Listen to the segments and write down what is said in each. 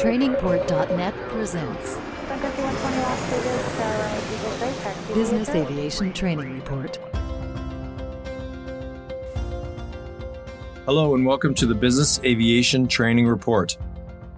Trainingport.net presents Business Aviation Training Report. Hello, and welcome to the Business Aviation Training Report.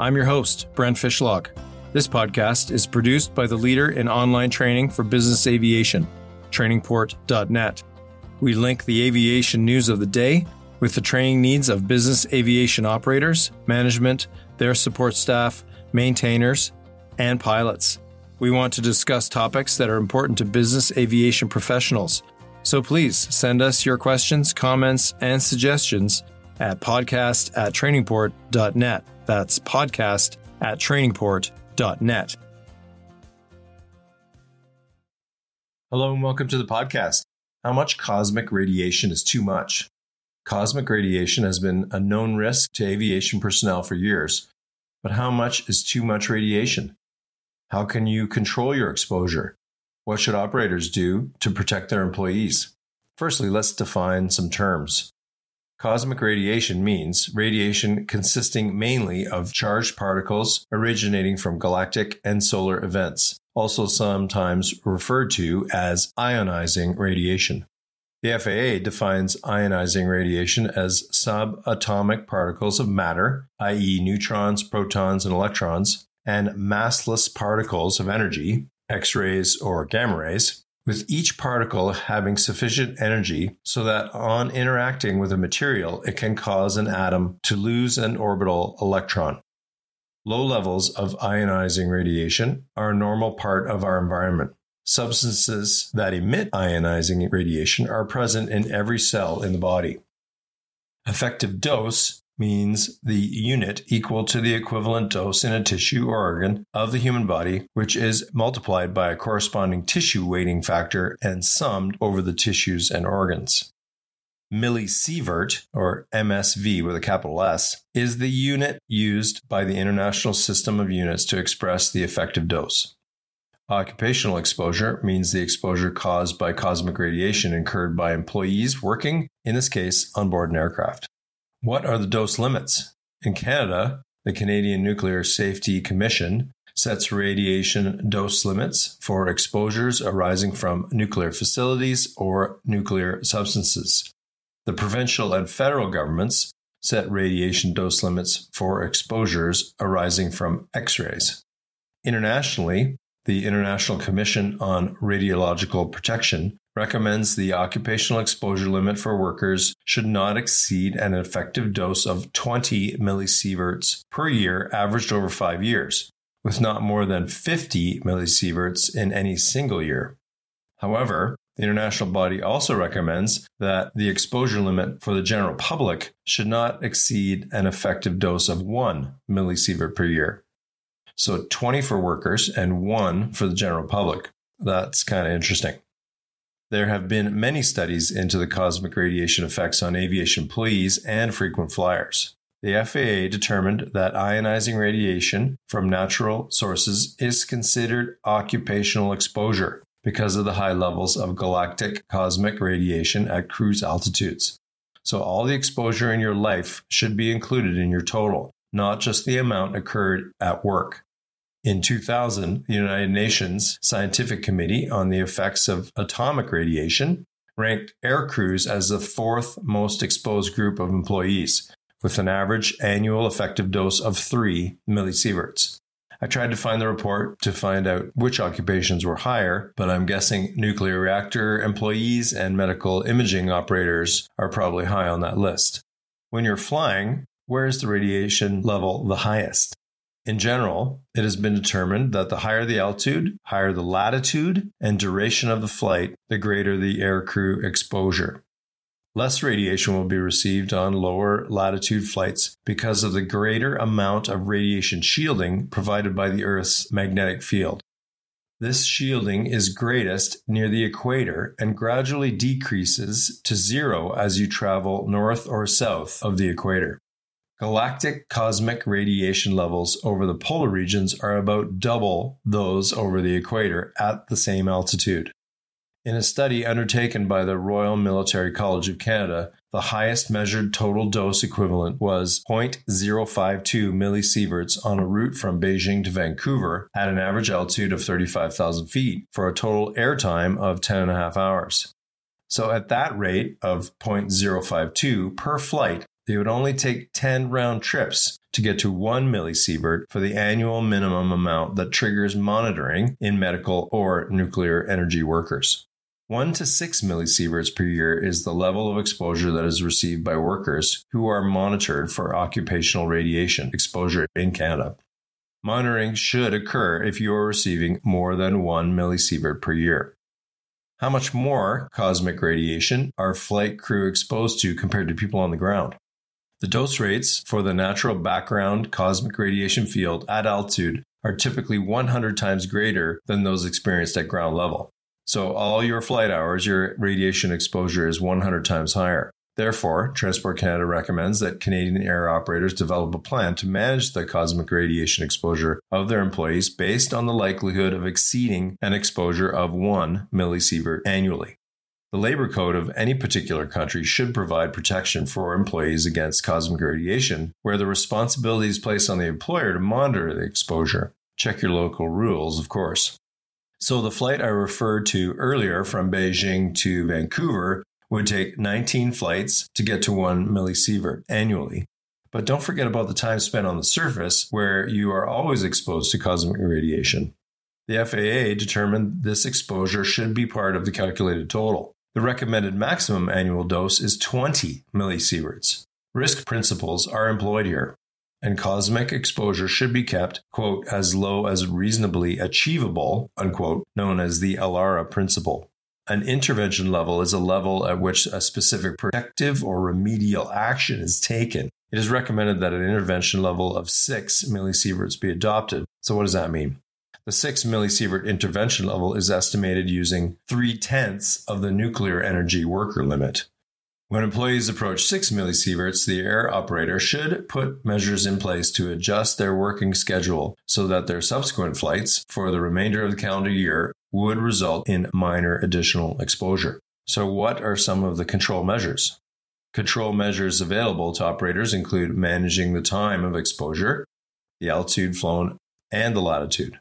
I'm your host, Brent Fishlock. This podcast is produced by the leader in online training for business aviation, trainingport.net. We link the aviation news of the day with the training needs of business aviation operators, management, their support staff, maintainers, and pilots. We want to discuss topics that are important to business aviation professionals. So please send us your questions, comments, and suggestions at podcast at trainingport.net. That's podcast at trainingport.net. Hello and welcome to the podcast. How much cosmic radiation is too much? Cosmic radiation has been a known risk to aviation personnel for years, but how much is too much radiation? How can you control your exposure? What should operators do to protect their employees? Firstly, let's define some terms. Cosmic radiation means radiation consisting mainly of charged particles originating from galactic and solar events, also sometimes referred to as ionizing radiation. The FAA defines ionizing radiation as subatomic particles of matter, i.e., neutrons, protons, and electrons, and massless particles of energy, X rays or gamma rays, with each particle having sufficient energy so that on interacting with a material, it can cause an atom to lose an orbital electron. Low levels of ionizing radiation are a normal part of our environment. Substances that emit ionizing radiation are present in every cell in the body. Effective dose means the unit equal to the equivalent dose in a tissue or organ of the human body, which is multiplied by a corresponding tissue weighting factor and summed over the tissues and organs. Millisievert, or MSV with a capital S, is the unit used by the International System of Units to express the effective dose. Occupational exposure means the exposure caused by cosmic radiation incurred by employees working, in this case, on board an aircraft. What are the dose limits? In Canada, the Canadian Nuclear Safety Commission sets radiation dose limits for exposures arising from nuclear facilities or nuclear substances. The provincial and federal governments set radiation dose limits for exposures arising from X rays. Internationally, the International Commission on Radiological Protection recommends the occupational exposure limit for workers should not exceed an effective dose of 20 millisieverts per year averaged over five years, with not more than 50 millisieverts in any single year. However, the international body also recommends that the exposure limit for the general public should not exceed an effective dose of 1 millisievert per year. So 20 for workers and 1 for the general public. That's kind of interesting. There have been many studies into the cosmic radiation effects on aviation employees and frequent flyers. The FAA determined that ionizing radiation from natural sources is considered occupational exposure because of the high levels of galactic cosmic radiation at cruise altitudes. So, all the exposure in your life should be included in your total, not just the amount occurred at work. In 2000, the United Nations Scientific Committee on the Effects of Atomic Radiation ranked air crews as the fourth most exposed group of employees, with an average annual effective dose of 3 millisieverts. I tried to find the report to find out which occupations were higher, but I'm guessing nuclear reactor employees and medical imaging operators are probably high on that list. When you're flying, where is the radiation level the highest? In general, it has been determined that the higher the altitude, higher the latitude and duration of the flight, the greater the aircrew exposure. Less radiation will be received on lower latitude flights because of the greater amount of radiation shielding provided by the Earth's magnetic field. This shielding is greatest near the equator and gradually decreases to zero as you travel north or south of the equator. Galactic cosmic radiation levels over the polar regions are about double those over the equator at the same altitude. In a study undertaken by the Royal Military College of Canada, the highest measured total dose equivalent was 0.052 millisieverts on a route from Beijing to Vancouver at an average altitude of 35,000 feet for a total airtime of 10 and a half hours. So at that rate of 0.052 per flight, they would only take 10 round trips to get to 1 millisievert for the annual minimum amount that triggers monitoring in medical or nuclear energy workers. 1 to 6 millisieverts per year is the level of exposure that is received by workers who are monitored for occupational radiation exposure in Canada. Monitoring should occur if you are receiving more than 1 millisievert per year. How much more cosmic radiation are flight crew exposed to compared to people on the ground? The dose rates for the natural background cosmic radiation field at altitude are typically 100 times greater than those experienced at ground level. So all your flight hours, your radiation exposure is 100 times higher. Therefore, Transport Canada recommends that Canadian air operators develop a plan to manage the cosmic radiation exposure of their employees based on the likelihood of exceeding an exposure of 1 millisievert annually. The labor code of any particular country should provide protection for employees against cosmic radiation, where the responsibility is placed on the employer to monitor the exposure. Check your local rules, of course. So the flight I referred to earlier from Beijing to Vancouver would take 19 flights to get to 1 millisievert annually. But don't forget about the time spent on the surface where you are always exposed to cosmic radiation. The FAA determined this exposure should be part of the calculated total. The recommended maximum annual dose is 20 millisieverts. Risk principles are employed here and cosmic exposure should be kept, quote, as low as reasonably achievable, unquote, known as the ALARA principle. An intervention level is a level at which a specific protective or remedial action is taken. It is recommended that an intervention level of 6 millisieverts be adopted. So, what does that mean? The 6 millisievert intervention level is estimated using 3 tenths of the nuclear energy worker limit. When employees approach 6 millisieverts, the air operator should put measures in place to adjust their working schedule so that their subsequent flights for the remainder of the calendar year would result in minor additional exposure. So, what are some of the control measures? Control measures available to operators include managing the time of exposure, the altitude flown, and the latitude.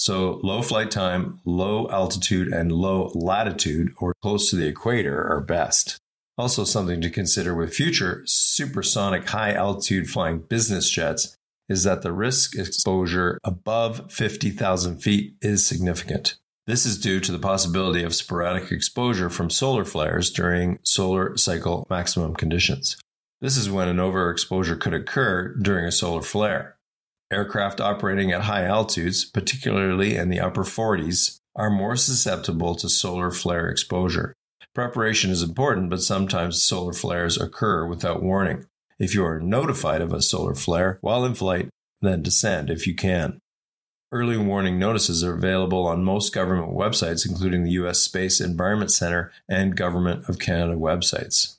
So, low flight time, low altitude, and low latitude or close to the equator are best. Also, something to consider with future supersonic high altitude flying business jets is that the risk exposure above 50,000 feet is significant. This is due to the possibility of sporadic exposure from solar flares during solar cycle maximum conditions. This is when an overexposure could occur during a solar flare. Aircraft operating at high altitudes, particularly in the upper 40s, are more susceptible to solar flare exposure. Preparation is important, but sometimes solar flares occur without warning. If you are notified of a solar flare while in flight, then descend if you can. Early warning notices are available on most government websites, including the U.S. Space Environment Center and Government of Canada websites.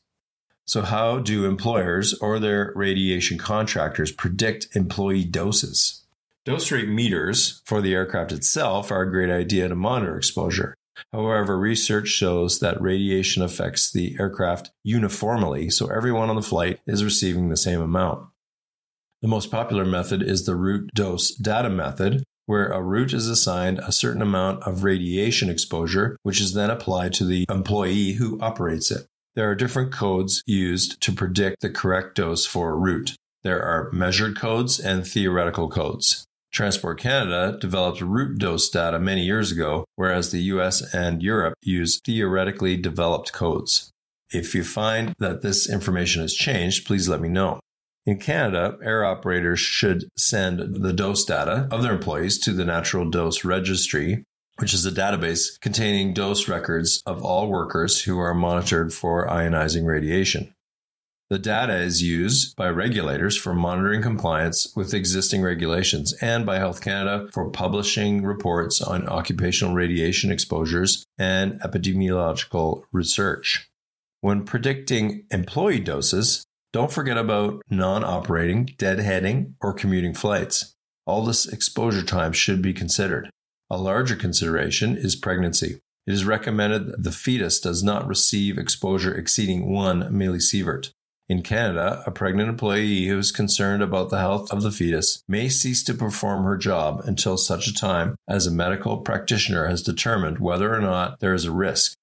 So, how do employers or their radiation contractors predict employee doses? Dose rate meters for the aircraft itself are a great idea to monitor exposure. However, research shows that radiation affects the aircraft uniformly, so everyone on the flight is receiving the same amount. The most popular method is the route dose data method, where a route is assigned a certain amount of radiation exposure, which is then applied to the employee who operates it. There are different codes used to predict the correct dose for a route. There are measured codes and theoretical codes. Transport Canada developed route dose data many years ago, whereas the US and Europe use theoretically developed codes. If you find that this information has changed, please let me know. In Canada, air operators should send the dose data of their employees to the National Dose Registry, which is a database containing dose records of all workers who are monitored for ionizing radiation. The data is used by regulators for monitoring compliance with existing regulations and by Health Canada for publishing reports on occupational radiation exposures and epidemiological research. When predicting employee doses, don't forget about non operating, deadheading, or commuting flights. All this exposure time should be considered. A larger consideration is pregnancy. It is recommended that the fetus does not receive exposure exceeding 1 millisievert. In Canada, a pregnant employee who is concerned about the health of the fetus may cease to perform her job until such a time as a medical practitioner has determined whether or not there is a risk.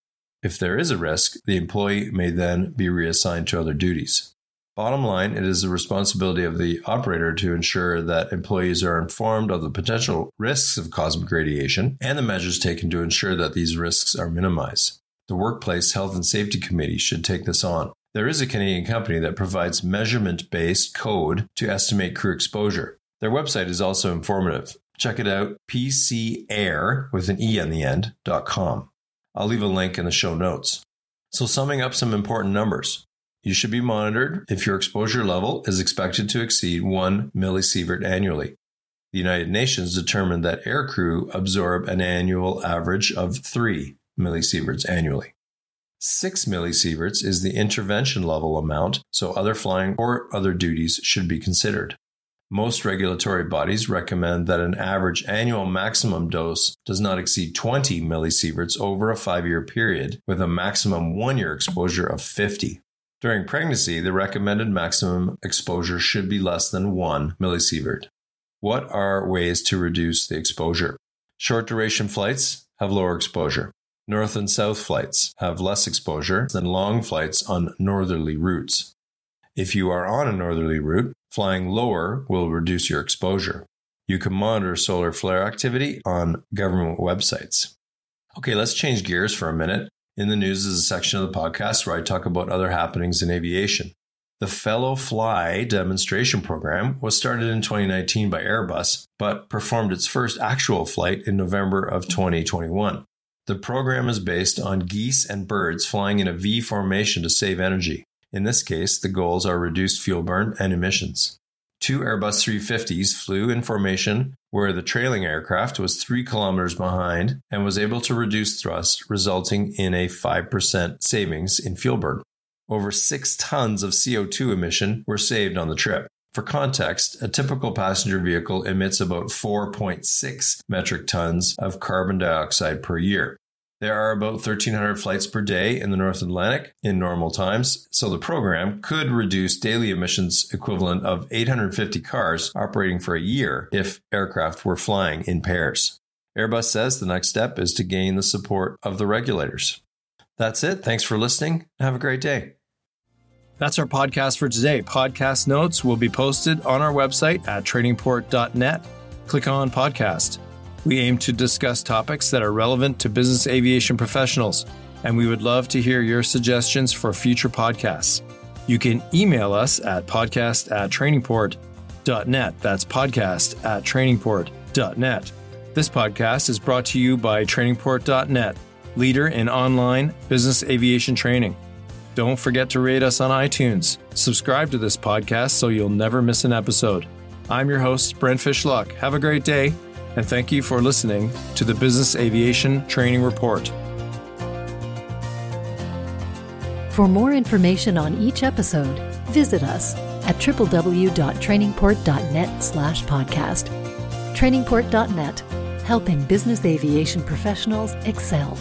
If there is a risk, the employee may then be reassigned to other duties. Bottom line, it is the responsibility of the operator to ensure that employees are informed of the potential risks of cosmic radiation and the measures taken to ensure that these risks are minimized. The Workplace Health and Safety Committee should take this on. There is a Canadian company that provides measurement based code to estimate crew exposure. Their website is also informative. Check it out, pcair with an E on the end, com. I'll leave a link in the show notes. So, summing up some important numbers. You should be monitored if your exposure level is expected to exceed 1 millisievert annually. The United Nations determined that aircrew absorb an annual average of 3 millisieverts annually. 6 millisieverts is the intervention level amount, so other flying or other duties should be considered. Most regulatory bodies recommend that an average annual maximum dose does not exceed 20 millisieverts over a five year period, with a maximum one year exposure of 50. During pregnancy, the recommended maximum exposure should be less than 1 millisievert. What are ways to reduce the exposure? Short duration flights have lower exposure. North and south flights have less exposure than long flights on northerly routes. If you are on a northerly route, flying lower will reduce your exposure. You can monitor solar flare activity on government websites. Okay, let's change gears for a minute in the news is a section of the podcast where I talk about other happenings in aviation. The Fellow Fly demonstration program was started in 2019 by Airbus, but performed its first actual flight in November of 2021. The program is based on geese and birds flying in a V formation to save energy. In this case, the goals are reduced fuel burn and emissions. Two Airbus 350s flew in formation where the trailing aircraft was three kilometers behind and was able to reduce thrust, resulting in a 5% savings in fuel burn. Over six tons of CO2 emission were saved on the trip. For context, a typical passenger vehicle emits about 4.6 metric tons of carbon dioxide per year. There are about 1,300 flights per day in the North Atlantic in normal times, so the program could reduce daily emissions equivalent of 850 cars operating for a year if aircraft were flying in pairs. Airbus says the next step is to gain the support of the regulators. That's it. Thanks for listening. Have a great day. That's our podcast for today. Podcast notes will be posted on our website at trainingport.net. Click on podcast. We aim to discuss topics that are relevant to business aviation professionals, and we would love to hear your suggestions for future podcasts. You can email us at podcast at trainingport.net. That's podcast at trainingport.net. This podcast is brought to you by trainingport.net, leader in online business aviation training. Don't forget to rate us on iTunes. Subscribe to this podcast so you'll never miss an episode. I'm your host, Brent Fishlock. Have a great day and thank you for listening to the Business Aviation Training Report. For more information on each episode, visit us at www.trainingport.net slash podcast. Trainingport.net, helping business aviation professionals excel.